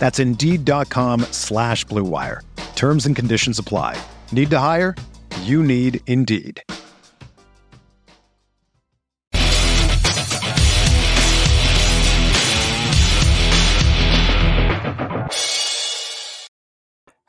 That's Indeed.com slash BlueWire. Terms and conditions apply. Need to hire? You need Indeed.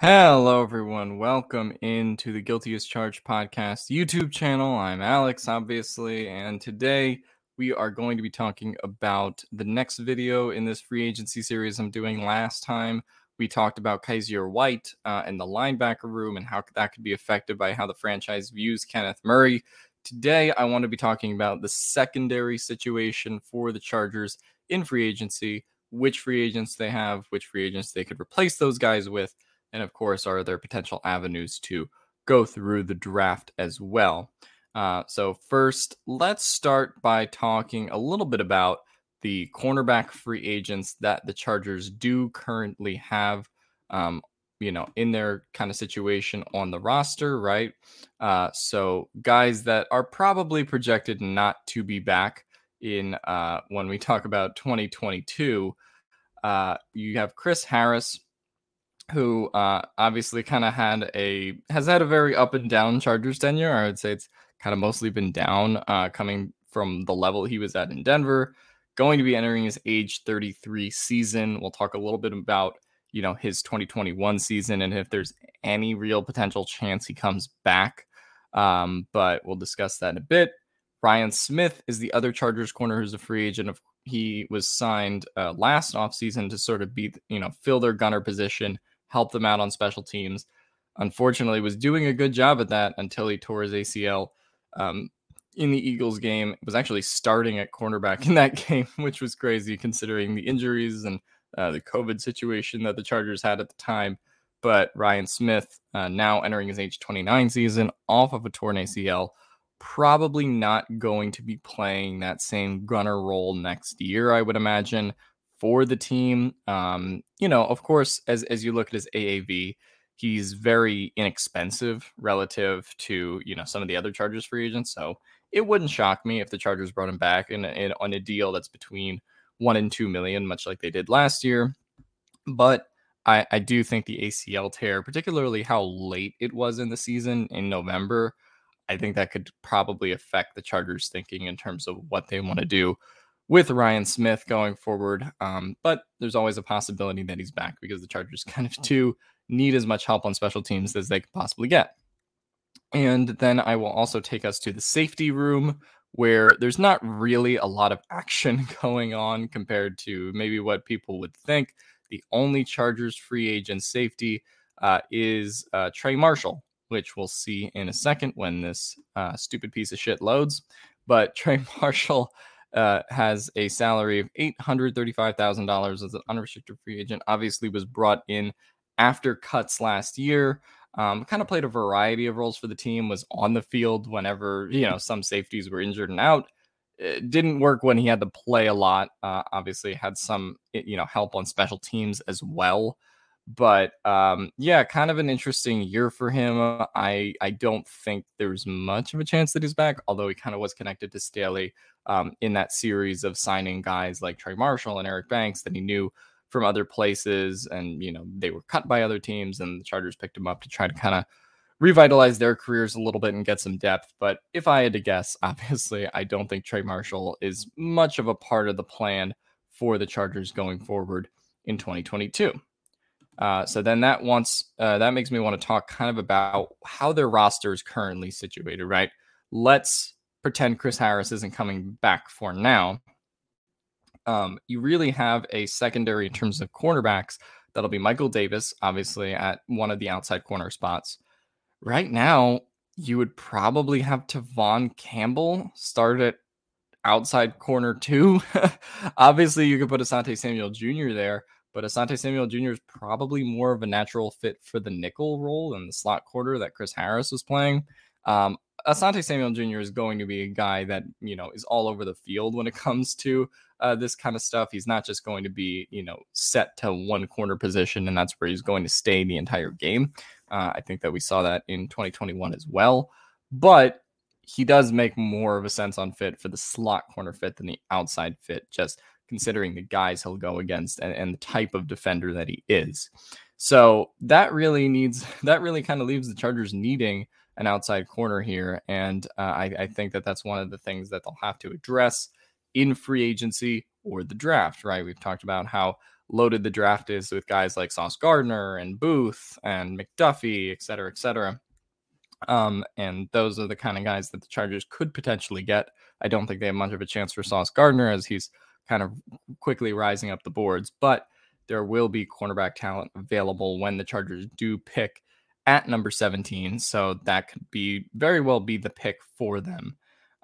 Hello, everyone. Welcome into the Guilty as Charged podcast YouTube channel. I'm Alex, obviously, and today we are going to be talking about the next video in this free agency series I'm doing. Last time we talked about Kyzir White uh, and the linebacker room and how that could be affected by how the franchise views Kenneth Murray. Today, I want to be talking about the secondary situation for the Chargers in free agency, which free agents they have, which free agents they could replace those guys with and of course, are there potential avenues to go through the draft as well? Uh, so, first, let's start by talking a little bit about the cornerback free agents that the Chargers do currently have. Um, you know, in their kind of situation on the roster, right? Uh, so guys that are probably projected not to be back in uh, when we talk about 2022. Uh, you have Chris Harris, who uh, obviously kind of had a has had a very up and down Chargers tenure. I would say it's kind of mostly been down, uh, coming from the level he was at in Denver. Going to be entering his age 33 season. We'll talk a little bit about you know his 2021 season and if there's any real potential chance he comes back. Um, but we'll discuss that in a bit. Ryan Smith is the other Chargers corner who's a free agent. Of he was signed uh, last offseason to sort of be you know fill their gunner position help them out on special teams. Unfortunately, was doing a good job at that until he tore his ACL um, in the Eagles game. Was actually starting at cornerback in that game, which was crazy considering the injuries and uh, the COVID situation that the Chargers had at the time. But Ryan Smith, uh, now entering his age 29 season, off of a torn ACL, probably not going to be playing that same gunner role next year, I would imagine for the team. Um, you know, of course, as as you look at his AAV, he's very inexpensive relative to you know some of the other Chargers free agents. So it wouldn't shock me if the Chargers brought him back in, in on a deal that's between one and two million, much like they did last year. But I, I do think the ACL tear, particularly how late it was in the season in November, I think that could probably affect the Chargers' thinking in terms of what they want to do with Ryan Smith going forward. Um, but there's always a possibility that he's back because the Chargers kind of do need as much help on special teams as they could possibly get. And then I will also take us to the safety room where there's not really a lot of action going on compared to maybe what people would think. The only Chargers free agent safety uh, is uh, Trey Marshall, which we'll see in a second when this uh, stupid piece of shit loads. But Trey Marshall uh, has a salary of $835,000 as an unrestricted free agent. Obviously, was brought in after cuts last year. Um, kind of played a variety of roles for the team. Was on the field whenever you know some safeties were injured and out. It didn't work when he had to play a lot. Uh, obviously, had some you know help on special teams as well. But um, yeah, kind of an interesting year for him. I I don't think there's much of a chance that he's back, although he kind of was connected to Staley um, in that series of signing guys like Trey Marshall and Eric Banks that he knew from other places, and you know they were cut by other teams, and the Chargers picked him up to try to kind of revitalize their careers a little bit and get some depth. But if I had to guess, obviously, I don't think Trey Marshall is much of a part of the plan for the Chargers going forward in 2022. Uh, so then that wants uh, that makes me want to talk kind of about how their roster is currently situated, right? Let's pretend Chris Harris isn't coming back for now. Um, you really have a secondary in terms of cornerbacks that'll be Michael Davis, obviously at one of the outside corner spots. Right now, you would probably have Tevaughn Campbell start at outside corner two. obviously, you could put Asante Samuel Jr. there, but Asante Samuel Jr. is probably more of a natural fit for the nickel role than the slot quarter that Chris Harris was playing. Um, Asante Samuel Jr. is going to be a guy that you know is all over the field when it comes to uh, this kind of stuff. He's not just going to be you know set to one corner position and that's where he's going to stay the entire game. Uh, I think that we saw that in 2021 as well, but he does make more of a sense on fit for the slot corner fit than the outside fit. Just considering the guys he'll go against and, and the type of defender that he is. So that really needs that really kind of leaves the Chargers needing an outside corner here, and uh, I, I think that that's one of the things that they'll have to address in free agency or the draft. Right? We've talked about how loaded the draft is with guys like Sauce Gardner and Booth and McDuffie, et cetera, et cetera. Um, and those are the kind of guys that the Chargers could potentially get. I don't think they have much of a chance for Sauce Gardner as he's kind of quickly rising up the boards, but there will be cornerback talent available when the Chargers do pick at number 17. So that could be very well be the pick for them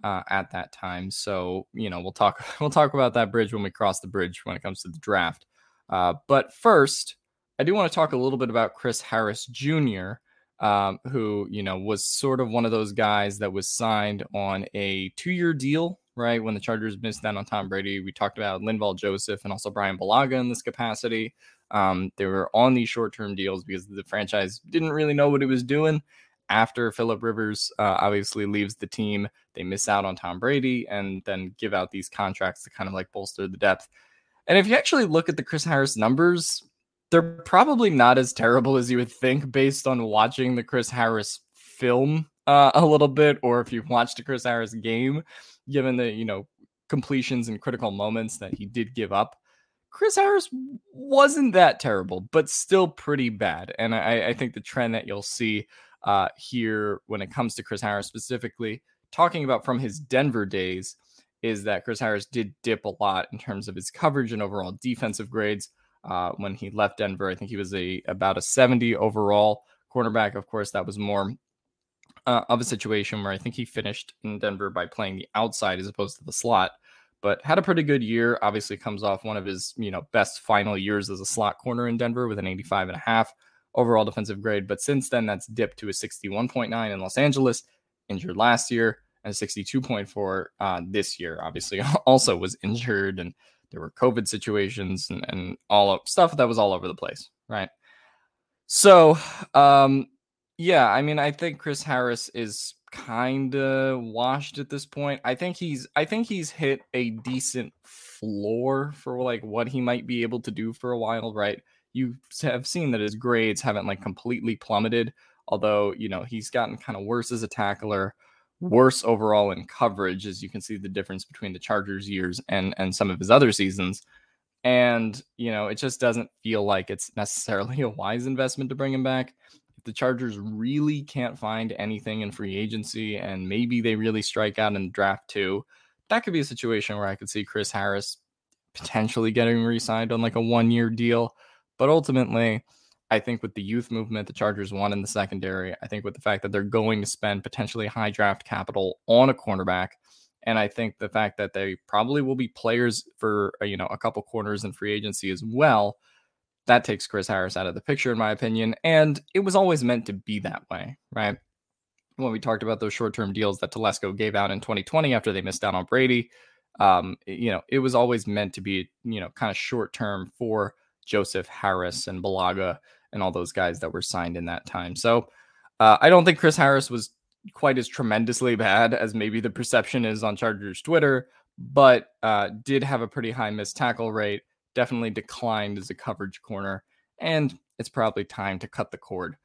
uh, at that time. So, you know, we'll talk we'll talk about that bridge when we cross the bridge when it comes to the draft. Uh, but first, I do want to talk a little bit about Chris Harris Jr., um, who, you know, was sort of one of those guys that was signed on a two year deal right? When the Chargers missed out on Tom Brady, we talked about Linval Joseph and also Brian Bulaga in this capacity. Um, they were on these short term deals because the franchise didn't really know what it was doing. After Philip Rivers uh, obviously leaves the team, they miss out on Tom Brady and then give out these contracts to kind of like bolster the depth. And if you actually look at the Chris Harris numbers, they're probably not as terrible as you would think based on watching the Chris Harris film uh, a little bit, or if you've watched a Chris Harris game given the you know completions and critical moments that he did give up. Chris Harris wasn't that terrible, but still pretty bad. And I, I think the trend that you'll see uh, here when it comes to Chris Harris specifically, talking about from his Denver days, is that Chris Harris did dip a lot in terms of his coverage and overall defensive grades. Uh, when he left Denver, I think he was a about a 70 overall cornerback. Of course, that was more uh, of a situation where I think he finished in Denver by playing the outside as opposed to the slot, but had a pretty good year. Obviously, comes off one of his you know best final years as a slot corner in Denver with an 85 and a half overall defensive grade. But since then, that's dipped to a 61.9 in Los Angeles, injured last year, and 62.4 uh, this year. Obviously, also was injured, and there were COVID situations and, and all of stuff that was all over the place, right? So, um, yeah, I mean, I think Chris Harris is kind of washed at this point. I think he's I think he's hit a decent floor for like what he might be able to do for a while, right? You have seen that his grades haven't like completely plummeted, although, you know, he's gotten kind of worse as a tackler, worse overall in coverage as you can see the difference between the Chargers years and and some of his other seasons. And, you know, it just doesn't feel like it's necessarily a wise investment to bring him back the Chargers really can't find anything in free agency and maybe they really strike out in the draft too, that could be a situation where I could see Chris Harris potentially getting re signed on like a one year deal. But ultimately, I think with the youth movement the Chargers won in the secondary, I think with the fact that they're going to spend potentially high draft capital on a cornerback, and I think the fact that they probably will be players for uh, you know a couple corners in free agency as well, that takes Chris Harris out of the picture, in my opinion. And it was always meant to be that way, right? When we talked about those short term deals that Telesco gave out in 2020 after they missed out on Brady, um, you know, it was always meant to be, you know, kind of short term for Joseph Harris and Bulaga and all those guys that were signed in that time. So uh, I don't think Chris Harris was quite as tremendously bad as maybe the perception is on Chargers Twitter, but uh, did have a pretty high missed tackle rate definitely declined as a coverage corner, and it's probably time to cut the cord.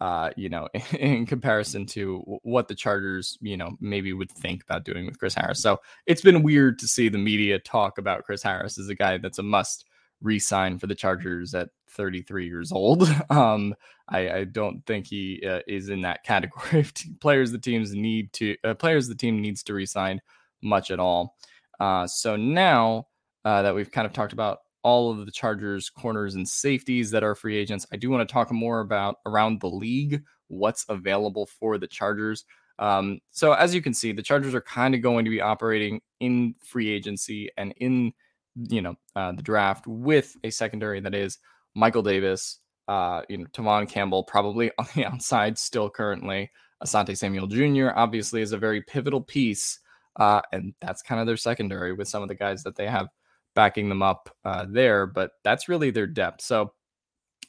Uh, you know, in comparison to what the Chargers, you know, maybe would think about doing with Chris Harris. So it's been weird to see the media talk about Chris Harris as a guy that's a must re-sign for the Chargers at 33 years old. Um, I, I, don't think he uh, is in that category of players the teams need to uh, players the team needs to resign much at all. Uh, so now uh, that we've kind of talked about all of the Chargers corners and safeties that are free agents, I do want to talk more about around the league what's available for the Chargers. Um, so as you can see, the Chargers are kind of going to be operating in free agency and in you know uh, the draft with a secondary that is Michael Davis, uh, you know Tevaughn Campbell probably on the outside still currently. Asante Samuel Jr. obviously is a very pivotal piece, uh, and that's kind of their secondary with some of the guys that they have backing them up uh, there. But that's really their depth. So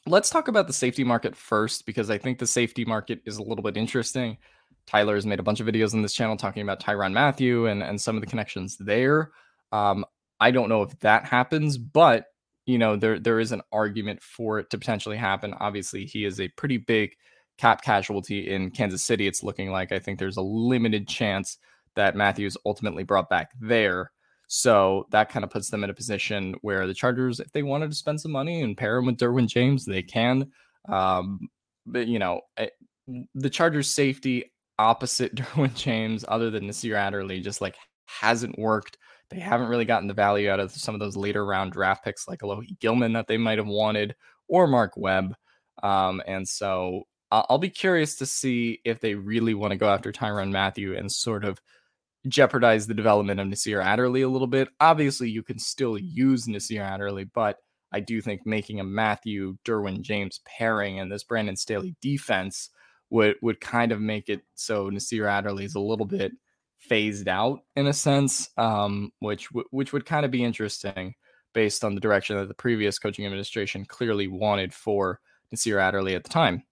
let's talk about the safety market first because I think the safety market is a little bit interesting. Tyler has made a bunch of videos on this channel talking about Tyrann Mathieu and, and some of the connections there. Um, I don't know if that happens, but you know, there there is an argument for it to potentially happen. Obviously, he is a pretty big cap casualty in Kansas City. It's looking like I think there's a limited chance that Mathieu's ultimately brought back there. So that kind of puts them in a position where the Chargers, if they wanted to spend some money and pair him with Derwin James, they can. Um, but you know, eh, the Chargers' safety opposite Derwin James, other than Nasir Adderley, just like hasn't worked. They haven't really gotten the value out of some of those later round draft picks like Alohi Gilman that they might have wanted or Mark Webb. Um, and so I'll be curious to see if they really want to go after Tyrann Mathieu and sort of jeopardize the development of Nasir Adderley a little bit. Obviously, you can still use Nasir Adderley, but I do think making a Mathieu Derwin James pairing and this Brandon Staley defense would would kind of make it so Nasir Adderley is a little bit phased out in a sense, um, which which would kind of be interesting based on the direction that the previous coaching administration clearly wanted for Nasir Adderley at the time.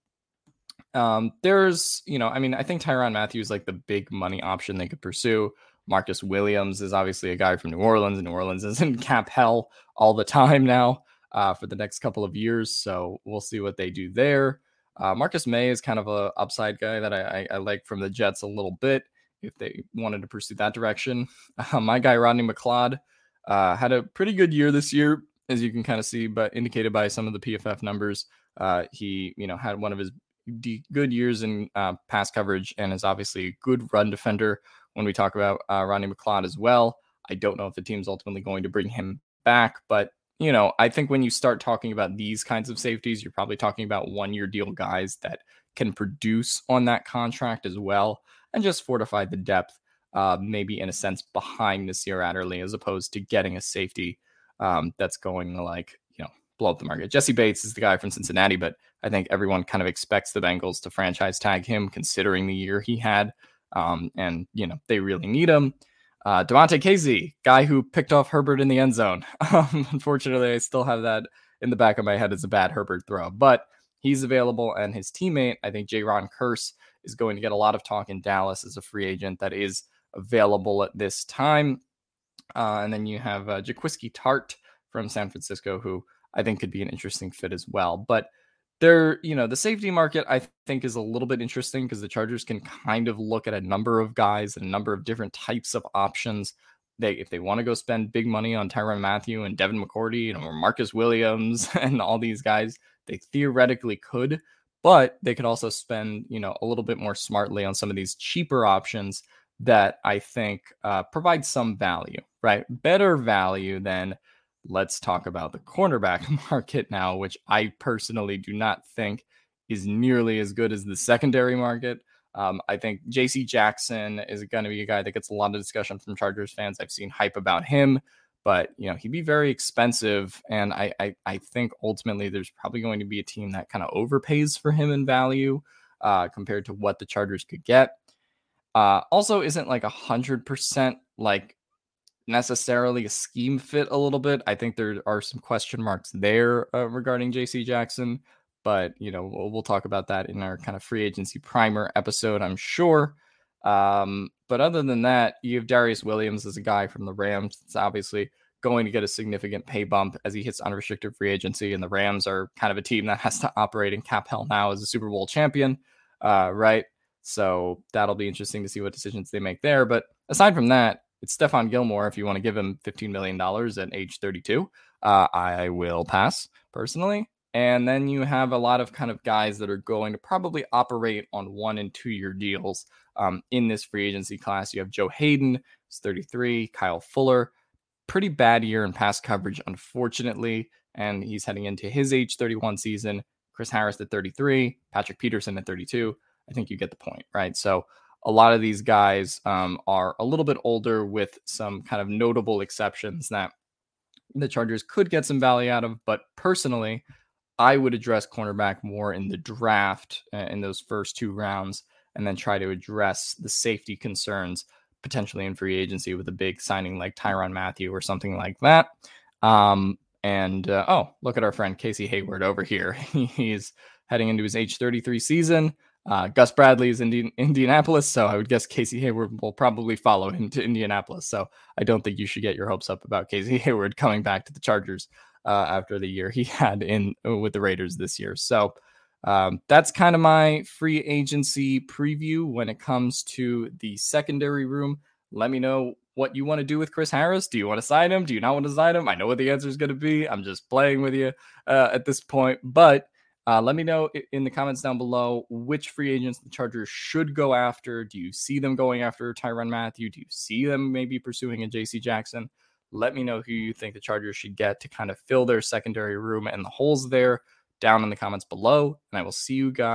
Um, there's, you know, I mean, I think Tyrann Mathieu's like the big money option they could pursue. Marcus Williams is obviously a guy from New Orleans, and New Orleans is in cap hell all the time now uh, for the next couple of years. So we'll see what they do there. Uh, Marcus Maye is kind of a upside guy that I, I, I, like from the Jets a little bit if they wanted to pursue that direction. Uh, my guy Rodney McLeod uh, had a pretty good year this year, as you can kind of see, but indicated by some of the PFF numbers. Uh, he, you know, had one of his good years in uh, pass coverage and is obviously a good run defender when we talk about uh, Rodney McLeod as well. I don't know if the team's ultimately going to bring him back, but you know, I think when you start talking about these kinds of safeties, you're probably talking about one year deal guys that can produce on that contract as well and just fortify the depth, uh, maybe in a sense behind Nasir Adderley as opposed to getting a safety um, that's going like blow up the market. Jessie Bates is the guy from Cincinnati, but I think everyone kind of expects the Bengals to franchise tag him considering the year he had. Um, and, you know, they really need him. Uh, Damontae Kazee, guy who picked off Herbert in the end zone. Um, unfortunately, I still have that in the back of my head as a bad Herbert throw, but he's available. And his teammate, I think Jayron Kearse, is going to get a lot of talk in Dallas as a free agent that is available at this time. Uh, and then you have uh, Jaquiski Tartt from San Francisco, who I think could be an interesting fit as well. But there, you know, the safety market I think is a little bit interesting because the Chargers can kind of look at a number of guys and a number of different types of options. They, if they want to go spend big money on Tyrann Mathieu and Devin McCourty, or Marcus Williams and all these guys, they theoretically could, but they could also spend, you know, a little bit more smartly on some of these cheaper options that I think uh, provide some value, right? Better value than let's talk about the cornerback market now, which I personally do not think is nearly as good as the secondary market. Um, I think JC Jackson is going to be a guy that gets a lot of discussion from Chargers fans. I've seen hype about him, but you know he'd be very expensive, and I I, I think ultimately there's probably going to be a team that kind of overpays for him in value uh, compared to what the Chargers could get. Uh, also, isn't like a hundred percent like necessarily a scheme fit a little bit. I think there are some question marks there uh, regarding JC Jackson, but you know we'll, we'll, talk about that in our kind of free agency primer episode, I'm sure. Um, but other than that, you have Darious Williams as a guy from the Rams. It's obviously going to get a significant pay bump as he hits unrestricted free agency, and the Rams are kind of a team that has to operate in cap hell now as a Super Bowl champion, uh, right? So that'll be interesting to see what decisions they make there. But aside from that, it's Stephon Gilmore if you want to give him $15 million at age 32. uh, I will pass personally. And then you have a lot of kind of guys that are going to probably operate on one and two year deals um, in this free agency class. You have Joe Haden, who's 33, Kyle Fuller, pretty bad year in pass coverage, unfortunately. And he's heading into his age 31 season. Chris Harris at 33, Patrick Peterson at 32. I think you get the point, right? So a lot of these guys um, are a little bit older with some kind of notable exceptions that the Chargers could get some value out of. But personally, I would address cornerback more in the draft uh, in those first two rounds and then try to address the safety concerns potentially in free agency with a big signing like Tyrann Mathieu or something like that. Um, and uh, oh, look at our friend Casey Hayward over here. He's heading into his age 33 season. Uh, Gus Bradley is in Indianapolis, so I would guess Casey Hayward will probably follow him to Indianapolis. So I don't think you should get your hopes up about Casey Hayward coming back to the Chargers uh, after the year he had in with the Raiders this year. So um, that's kind of my free agency preview when it comes to the secondary room. Let me know what you want to do with Chris Harris. Do you want to sign him? Do you not want to sign him? I know what the answer is going to be. I'm just playing with you uh, at this point, but uh, let me know in the comments down below which free agents the Chargers should go after. Do you see them going after Tyrann Mathieu? Do you see them maybe pursuing a JC Jackson? Let me know who you think the Chargers should get to kind of fill their secondary room and the holes there down in the comments below. And I will see you guys.